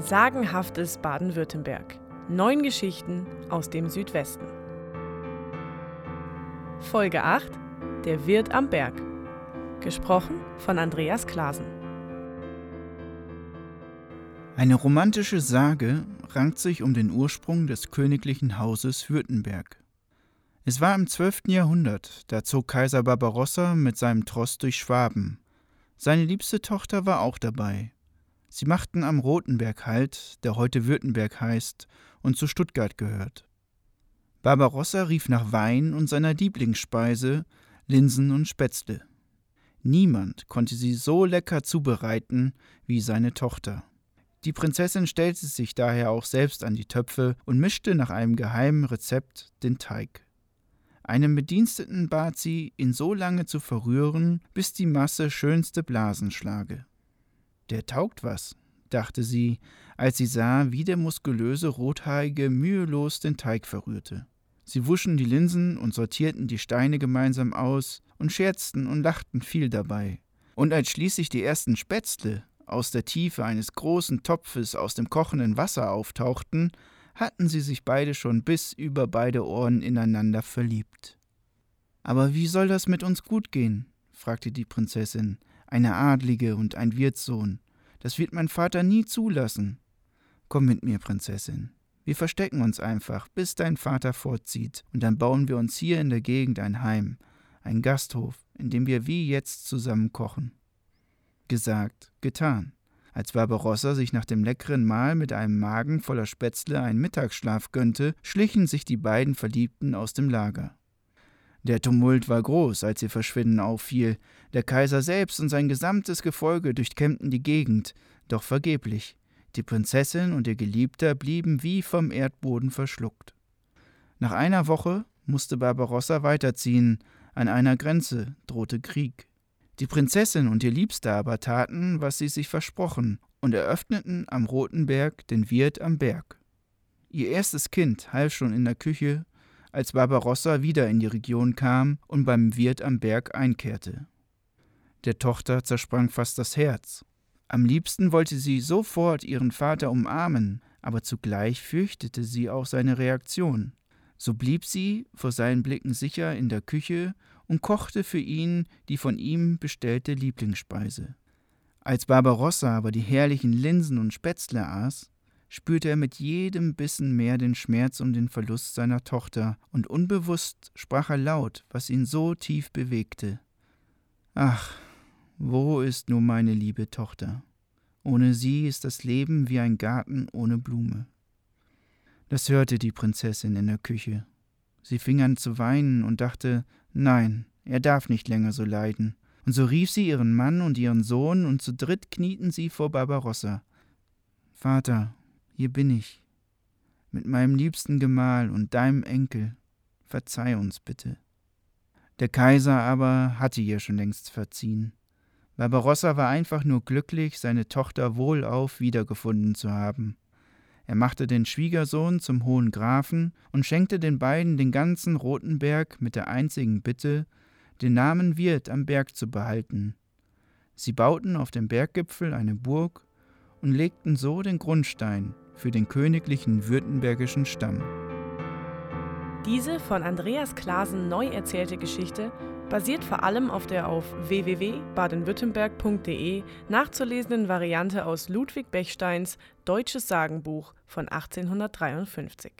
Sagenhaftes Baden-Württemberg. Neun Geschichten aus dem Südwesten. Folge 8 Der Wirt am Berg. Gesprochen von Andreas Klasen. Eine romantische Sage rankt sich um den Ursprung des königlichen Hauses Württemberg. Es war im 12. Jahrhundert, da zog Kaiser Barbarossa mit seinem Tross durch Schwaben. Seine liebste Tochter war auch dabei. Sie machten am Rotenberg Halt, der heute Württemberg heißt und zu Stuttgart gehört. Barbarossa rief nach Wein und seiner Lieblingsspeise, Linsen und Spätzle. Niemand konnte sie so lecker zubereiten wie seine Tochter. Die Prinzessin stellte sich daher auch selbst an die Töpfe und mischte nach einem geheimen Rezept den Teig. Einem Bediensteten bat sie, ihn so lange zu verrühren, bis die Masse schönste Blasen schlage. Der taugt was, dachte sie, als sie sah, wie der muskulöse Rothaarige mühelos den Teig verrührte. Sie wuschen die Linsen und sortierten die Steine gemeinsam aus und scherzten und lachten viel dabei. Und als schließlich die ersten Spätzle aus der Tiefe eines großen Topfes aus dem kochenden Wasser auftauchten, hatten sie sich beide schon bis über beide Ohren ineinander verliebt. Aber wie soll das mit uns gut gehen? fragte die Prinzessin. Eine Adlige und ein Wirtssohn. Das wird mein Vater nie zulassen. Komm mit mir, Prinzessin. Wir verstecken uns einfach, bis dein Vater fortzieht, und dann bauen wir uns hier in der Gegend ein Heim, ein Gasthof, in dem wir wie jetzt zusammen kochen. Gesagt, getan. Als Barbarossa sich nach dem leckeren Mahl mit einem Magen voller Spätzle einen Mittagsschlaf gönnte, schlichen sich die beiden Verliebten aus dem Lager. Der Tumult war groß, als ihr Verschwinden auffiel. Der Kaiser selbst und sein gesamtes Gefolge durchkämmten die Gegend, doch vergeblich. Die Prinzessin und ihr Geliebter blieben wie vom Erdboden verschluckt. Nach einer Woche musste Barbarossa weiterziehen, an einer Grenze drohte Krieg. Die Prinzessin und ihr Liebster aber taten, was sie sich versprochen, und eröffneten am Roten Berg den Wirt am Berg. Ihr erstes Kind half schon in der Küche, als Barbarossa wieder in die Region kam und beim Wirt am Berg einkehrte. Der Tochter zersprang fast das Herz. Am liebsten wollte sie sofort ihren Vater umarmen, aber zugleich fürchtete sie auch seine Reaktion. So blieb sie vor seinen Blicken sicher in der Küche und kochte für ihn die von ihm bestellte Lieblingsspeise. Als Barbarossa aber die herrlichen Linsen und Spätzle aß, spürte er mit jedem Bissen mehr den Schmerz um den Verlust seiner Tochter, und unbewusst sprach er laut, was ihn so tief bewegte. Ach, wo ist nur meine liebe Tochter? Ohne sie ist das Leben wie ein Garten ohne Blume. Das hörte die Prinzessin in der Küche. Sie fing an zu weinen und dachte, Nein, er darf nicht länger so leiden. Und so rief sie ihren Mann und ihren Sohn, und zu dritt knieten sie vor Barbarossa. Vater, hier bin ich, mit meinem liebsten Gemahl und deinem Enkel. Verzeih uns bitte. Der Kaiser aber hatte ihr schon längst verziehen. Barbarossa war einfach nur glücklich, seine Tochter wohlauf wiedergefunden zu haben. Er machte den Schwiegersohn zum hohen Grafen und schenkte den beiden den ganzen Rotenberg mit der einzigen Bitte, den Namen Wirt am Berg zu behalten. Sie bauten auf dem Berggipfel eine Burg und legten so den Grundstein für den königlichen württembergischen Stamm. Diese von Andreas Klasen neu erzählte Geschichte basiert vor allem auf der auf www.badenwürttemberg.de nachzulesenden Variante aus Ludwig Bechsteins Deutsches Sagenbuch von 1853.